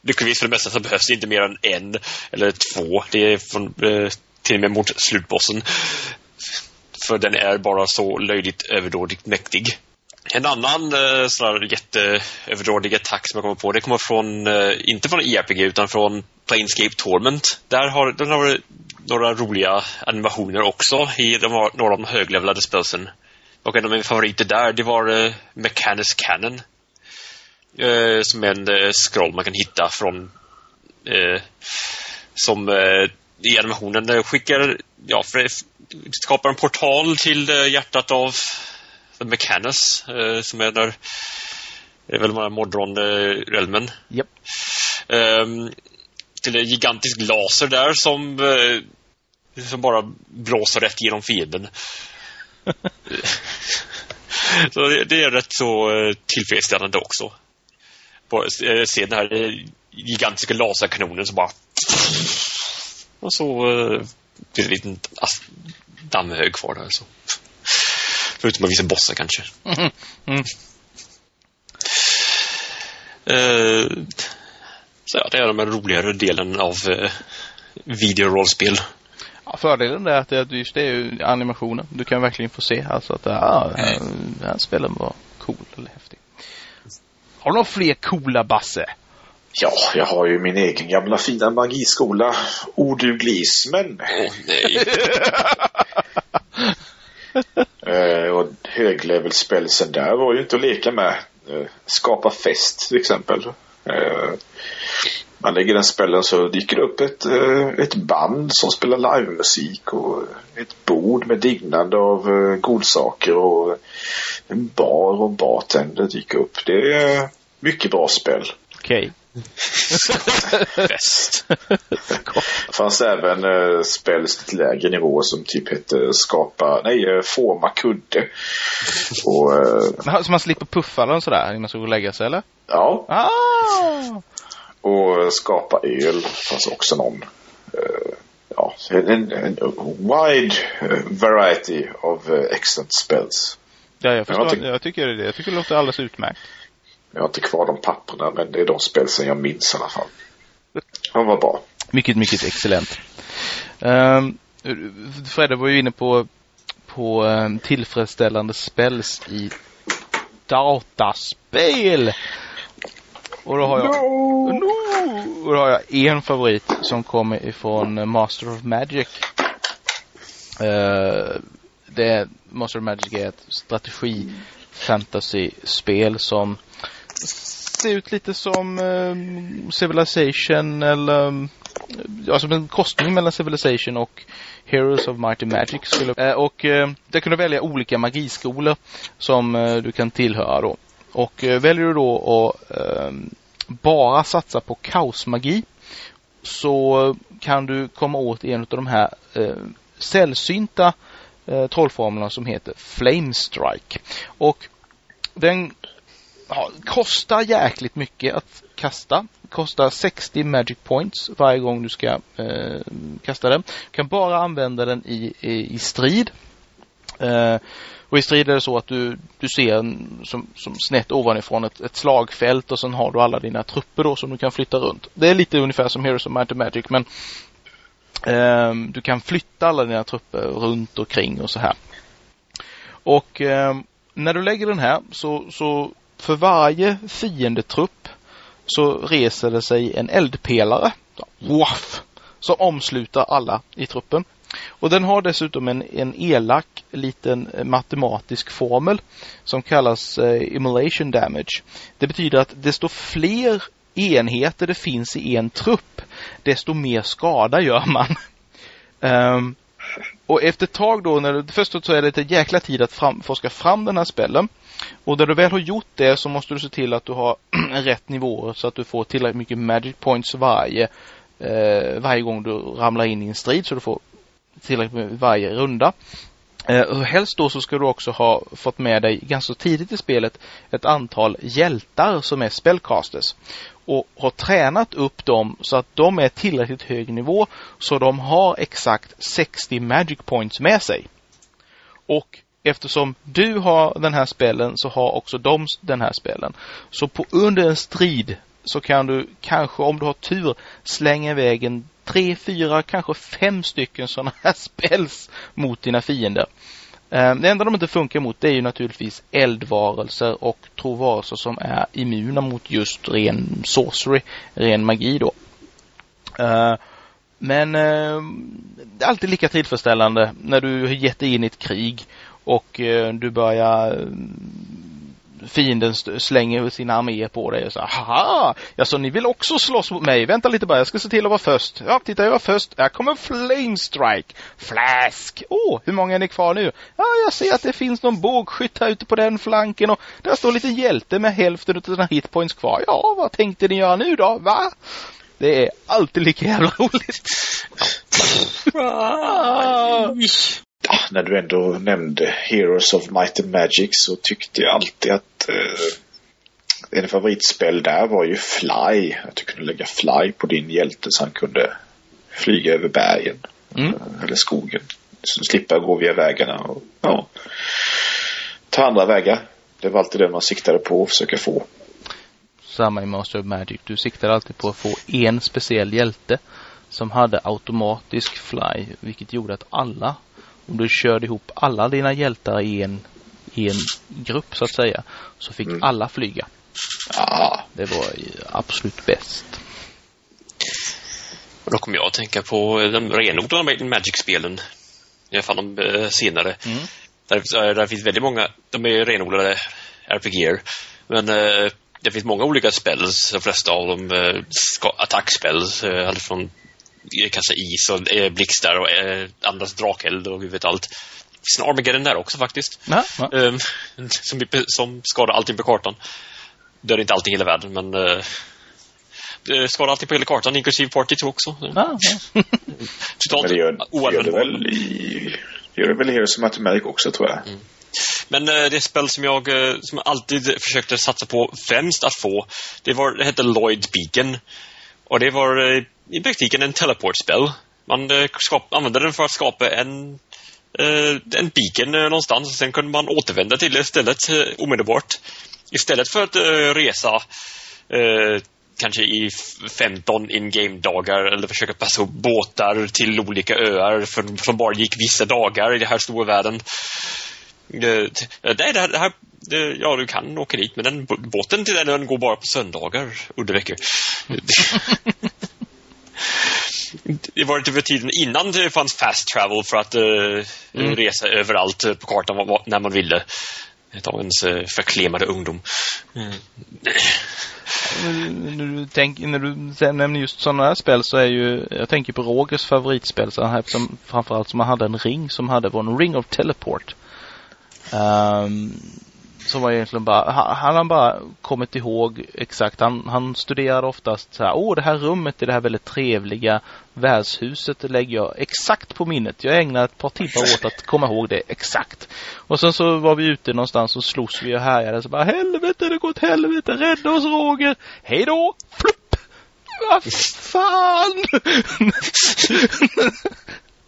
lyckligtvis för det mesta så behövs det inte mer än en eller två. Det är från, eh, till och med mot slutbossen. För den är bara så löjligt överdådigt mäktig. En annan eh, sån här jätteöverdådig attack som jag kommer på, det kommer från, eh, inte från ERPG utan från Planescape Torment. Där har den har några roliga animationer också i de har, några av de höglevlade spelsen. Och en av mina favoriter där, det var eh, Mechanus Cannon eh, som en eh, scroll man kan hitta från eh, som eh, i animationen skickar, ja, för, skapar en portal till eh, hjärtat av Mechanus eh, som är där det är väl de här Modron-relmen.
Yep.
Um, till en gigantisk laser där som, uh, som bara blåser rätt genom fienden. så det, det, är rätt så tillfredsställande också eh, se den här eh, gigantiska laserkanonen som bara... Och så det en liten dammhög kvar där. Så. Förutom att visa bossar kanske. Mm. Mm. Eh, så ja, det är den roligare delen av eh, videorollspel.
Ja, fördelen är att det, just det är ju animationen. Du kan verkligen få se alltså att ah, den här spelen var cool eller häftig. Har du några fler coola Basse?
Ja, jag har ju min egen gamla fina magiskola, oduglismen.
Åh nej.
Eh, och höglevelspelsen där var ju inte att leka med. Eh, skapa fest till exempel. Eh, man lägger den spellen så dyker det upp ett, eh, ett band som spelar livemusik och ett bord med dignande av eh, godsaker och en bar och bartender dyker upp. Det är mycket bra spel.
Okej.
Det fanns även eh, spel lite lägre nivåer som typ hette skapa, nej, eh, forma kudde. Och eh,
Så man slipper puffa den sådär innan man ska gå och lägga sig eller?
ja,
Ah!
och skapa öl fanns också någon. eh, ja, en, en, wide variety of eh, excellent spells.
Ja, jag förstår.
Jag
Jag,
tyck-
tycker det. Jag tycker det låter alldeles utmärkt.
Jag har inte kvar de papperna men det är de spelsen jag minns i alla fall. De var bra.
Mycket, mycket excellent. Um, Fredde var ju inne på, på um, tillfredsställande spells i dataspel. Och då har jag, no! och då har jag en favorit som kommer ifrån Master of Magic. Eh, det är, Master of Magic är ett strategi fantasy-spel som se ut lite som eh, Civilization eller eh, alltså, ja, som en korsning mellan Civilization och Heroes of Mighty Magic skulle eh, och eh, där kan du välja olika magiskolor som eh, du kan tillhöra då. Och eh, väljer du då att eh, bara satsa på kaosmagi så kan du komma åt en av de här eh, sällsynta eh, trollformlerna som heter Flame Strike. Och den ja, kostar jäkligt mycket att kasta. Kostar 60 magic points varje gång du ska eh, kasta den. Du kan bara använda den i, i, i strid. Eh, och i strid är det så att du, du ser en, som, som snett ovanifrån ett, ett slagfält och sen har du alla dina trupper då som du kan flytta runt. Det är lite ungefär som Heroes of Might and Magic men eh, du kan flytta alla dina trupper runt och kring och så här. Och ehm, när du lägger den här så, så för varje fiendetrupp så reser det sig en eldpelare. Waff! Som omsluter alla i truppen. Och den har dessutom en, en elak liten matematisk formel som kallas eh, emulation damage. Det betyder att desto fler enheter det finns i en trupp, desto mer skada gör man. um, och efter ett tag då, när du, först så är det lite jäkla tid att fram, forska fram den här spellen. Och när du väl har gjort det så måste du se till att du har rätt nivåer så att du får tillräckligt mycket magic points varje, eh, varje gång du ramlar in i en strid så du får tillräckligt med varje runda. Eh, och helst då så ska du också ha fått med dig ganska tidigt i spelet ett antal hjältar som är spellcasters. Och har tränat upp dem så att de är tillräckligt hög nivå så de har exakt 60 magic points med sig. Och eftersom du har den här spelen så har också de den här spelen. Så på under en strid så kan du kanske om du har tur slänga iväg en tre, fyra, kanske fem stycken sådana här spells mot dina fiender. Eh, det enda de inte funkar mot det är ju naturligtvis eldvarelser och trovarelser som är immuna mot just ren sorcery, ren magi då. Eh, men det är alltid lika tillfredsställande när du har gett dig in i ett krig och du börjar fienden slänger sina arméer på dig och så haha, ja så ni vill också slåss mot mig? Vänta lite bara, jag ska se till att vara först. Ja, titta jag var först. Här kommer Flame Strike. Flask! Åh, oh, hur många är ni kvar nu? Ja, jag ser att det finns någon bågskytt här ute på den flanken och där står lite hjälte med hälften av sina hitpoints kvar. Ja, vad tänkte ni göra nu då? Va? Det är alltid lika jävla roligt.
Ja, när du ändå nämnde Heroes of Might and Magic så tyckte jag alltid att eh, en favoritspel där var ju Fly. Att du kunde lägga Fly på din hjälte så han kunde flyga över bergen.
Mm.
eh, Eller skogen. Så slippa gå via vägarna och ja, ta andra vägar. Det var alltid det man siktade på att försöka få.
Samma i Master of Magic. Du siktar alltid på att få en speciell hjälte som hade automatisk fly, vilket gjorde att alla, om du körde ihop alla dina hjältar i en, i en grupp så att säga, så fick mm. alla flyga.
Ja.
Det var absolut bäst.
Och då kommer jag att tänka på de renodlade Magic-spelen. I alla fall de eh, senare. Mm. Där, där finns väldigt många, de är renodlade RPG. Men eh, det finns många olika spells, de flesta av dem eh, attackspells, eh, från eh, kasta is och eh, blixtar och eh, andas drakeld och gud vet allt. Det finns en Armageddon där också faktiskt.
Ja, ja.
Eh, som, som skadar allting på kartan. Dör inte allting i hela världen, men eh, skadar allting på hela kartan, inklusive Party 2 också.
Ja,
ja. Totalt
men det gör, gör det väl i, gör det väl i Heroes of Mathematic också, tror jag. Mm.
Men eh, det spel som jag eh, som alltid försökte satsa på främst att få, det, var, det hette Lloyd Beacon. Och det var eh, i praktiken en teleportspel. Man skap, använde den för att skapa en, en beacon någonstans. och Sen kunde man återvända till det istället omedelbart. Istället för att resa kanske i 15 in-game-dagar eller försöka passa ihop båtar till olika öar för, som bara gick vissa dagar i den här stora världen. Det, det, det, det här, det, ja, du kan åka dit, men den båten till den ön går bara på söndagar under veckor. det var inte för tiden innan det fanns fast travel för att uh, mm. resa överallt på kartan när man ville. Dagens uh, förklemade ungdom. Mm.
När du, tänk, när du nämner just sådana här spel så är ju, jag tänker på Rogers favoritspel så här, som, framförallt som man hade en ring som hade var en ring of teleport. Um, som var egentligen bara, han har bara kommit ihåg exakt, han, han studerade oftast så här, åh det här rummet i det här väldigt trevliga värdshuset lägger jag exakt på minnet. Jag ägnar ett par timmar åt att komma ihåg det exakt. Och sen så var vi ute någonstans och slogs vi och härjade så bara, helvete det går åt helvete, rädda oss Roger, hej då, flupp! Vad fan!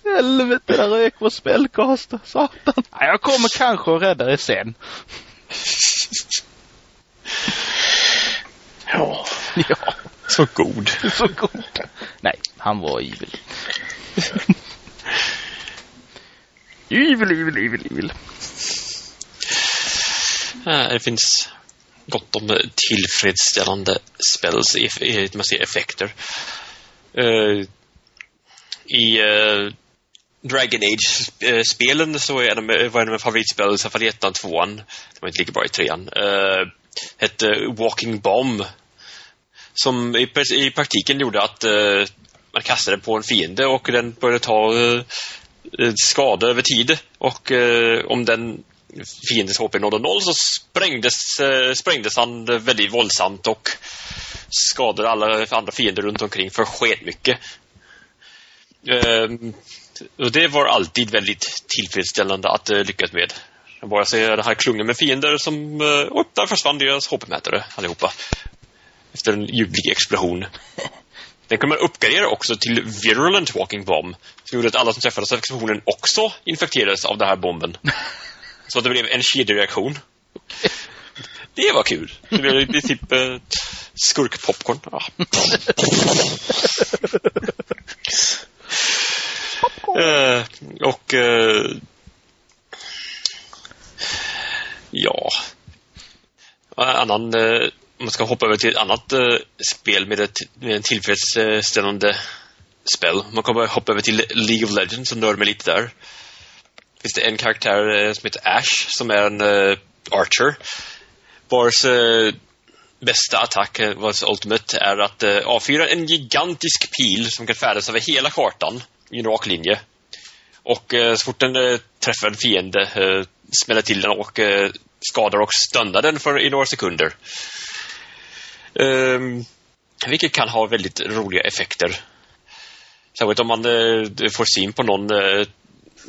Helvete, där rök vår spellcaster. Satan. Ja, jag kommer kanske att rädda dig sen.
ja.
Ja.
Så god.
Så god. Nej, han var evil. evil, evil, evil, evil.
Det finns gott om tillfredsställande spells i, effekter. Uh, I uh, Dragon Age-spelen så är de, var en av mina favoritspel, i alla fall i ettan, tvåan. De var inte lika bra i trean. Uh, hette Walking Bomb. Som i, i praktiken gjorde att uh, man kastade på en fiende och den började ta uh, skada över tid. Och uh, om den fiendens HP nådde noll så sprängdes, sprängdes han väldigt våldsamt och skadade alla andra fiender runt omkring för sketmycket. Ehm, och det var alltid väldigt tillfredsställande att eh, lyckas med. Bara ser den här klungan med fiender som... Eh, uh, och där försvann deras HP-mätare allihopa. Efter en ljuvlig explosion. Den kunde man uppgradera också till Virulent Walking Bomb. Som gjorde att alla som träffades av explosionen också infekterades av den här bomben. Så det blev en kedjereaktion. Det var kul. Det blev typ eh, skurkpopcorn. Ah. Eh, och eh, ja, eh, annan, eh, om man ska hoppa över till ett annat eh, spel med, ett, med en tillfredsställande spel. Man kommer hoppa över till League of Legends och nörda mig lite där. Finns det en karaktär eh, som heter Ash som är en eh, Archer. Vars eh, bästa attack, eh, vars ultimate, är att avfyra en gigantisk pil som kan färdas över hela kartan i en rak linje. Och eh, så fort den eh, träffar en fiende eh, smäller till den och eh, skadar och stunnar den för i några sekunder. Um, vilket kan ha väldigt roliga effekter. Särskilt om man eh, får syn på någon eh,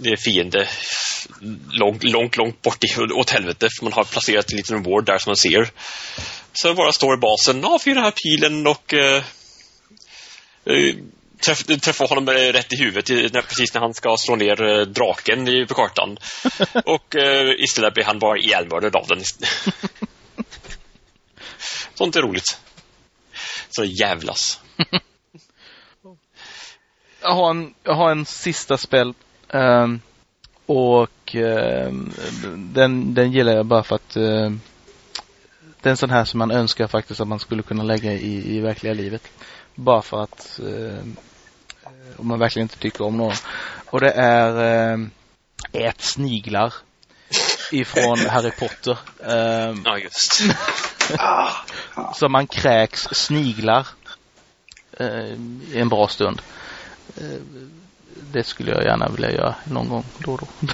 eh, fiende långt, långt, långt bort i, åt helvete. För man har placerat en liten ward där som man ser. Så bara står i basen, avfyrar den här pilen och träff, träffar honom rätt i huvudet när, precis när han ska slå ner eh, draken i, på kartan. Och eh, istället blir han bara ihjälmördad av den. Sånt är roligt. Så jävlas.
jag har en, jag har en sista spel. Um, och um, den, den gillar jag bara för att uh, det är en sån här som man önskar faktiskt att man skulle kunna lägga i, i verkliga livet. Bara för att om man verkligen inte tycker om någon. Och det är uh, Ät sniglar ifrån Harry Potter.
Um, ja, just.
så man kräks sniglar uh, i en bra stund. Uh, det skulle jag gärna vilja göra någon gång då och då.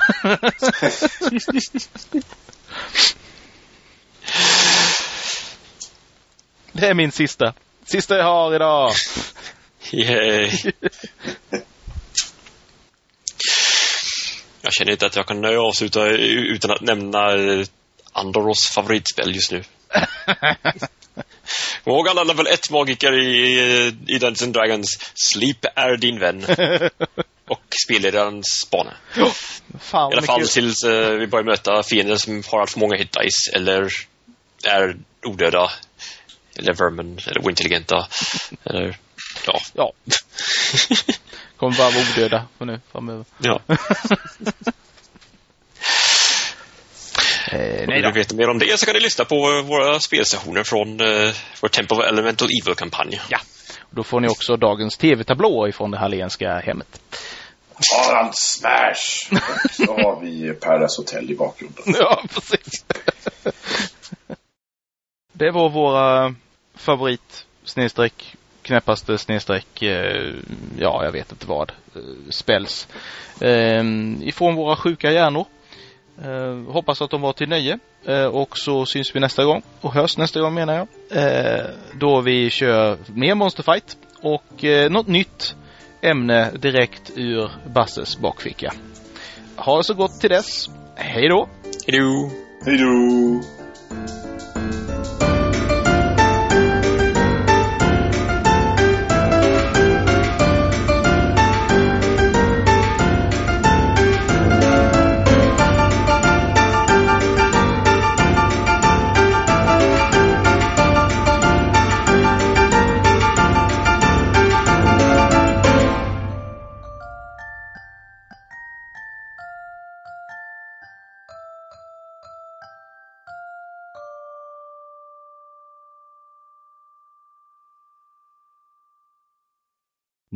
det är min sista. Sista jag har idag.
Yay. Jag känner inte att jag kan avsluta utan att nämna eh, Andoros favoritspel just nu. Ihåg alla level 1-magiker i, i Dungeons Dragons. Sleep är din vän. Och spelledarens bana.
Oh, fan,
I alla fall tills uh, vi börjar möta fiender som har allt för många hit dice eller är odöda. Eller vermin, eller ointelligenta. Eller, ja.
Ja. Kommer bara vara odöda för nu framöver.
Ja.
eh,
nej Om du vill veta mer om det så kan du lyssna på våra spelstationer från uh, vår Temple of Elemental Evil-kampanj.
Ja. Då får ni också dagens tv-tablå ifrån det hallenska hemmet.
Aran Smash! Och så har vi Paradise Hotel i bakgrunden.
Ja, precis. det var våra favorit snedstreck knäppaste snedstreck, eh, ja jag vet inte vad, eh, spells. Eh, ifrån våra sjuka hjärnor. Eh, hoppas att de var till nöje. Och så syns vi nästa gång. Och hörs nästa gång menar jag. Då vi kör mer Monsterfight. Och något nytt ämne direkt ur Basses bakficka. Ha det så gott till dess. Hej då!
Hej då!
Hej då!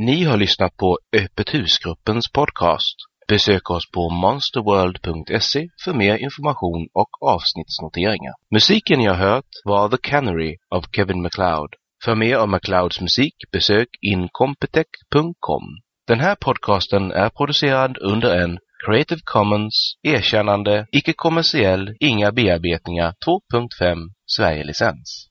Ni har lyssnat på Öppet husgruppens podcast. Besök oss på monsterworld.se för mer information och avsnittsnoteringar. Musiken ni har hört var The Canary av Kevin MacLeod. För mer av MacLeods musik besök incompetech.com. Den här podcasten är producerad under en Creative Commons erkännande, icke-kommersiell, inga bearbetningar 2.5 Sverige-licens.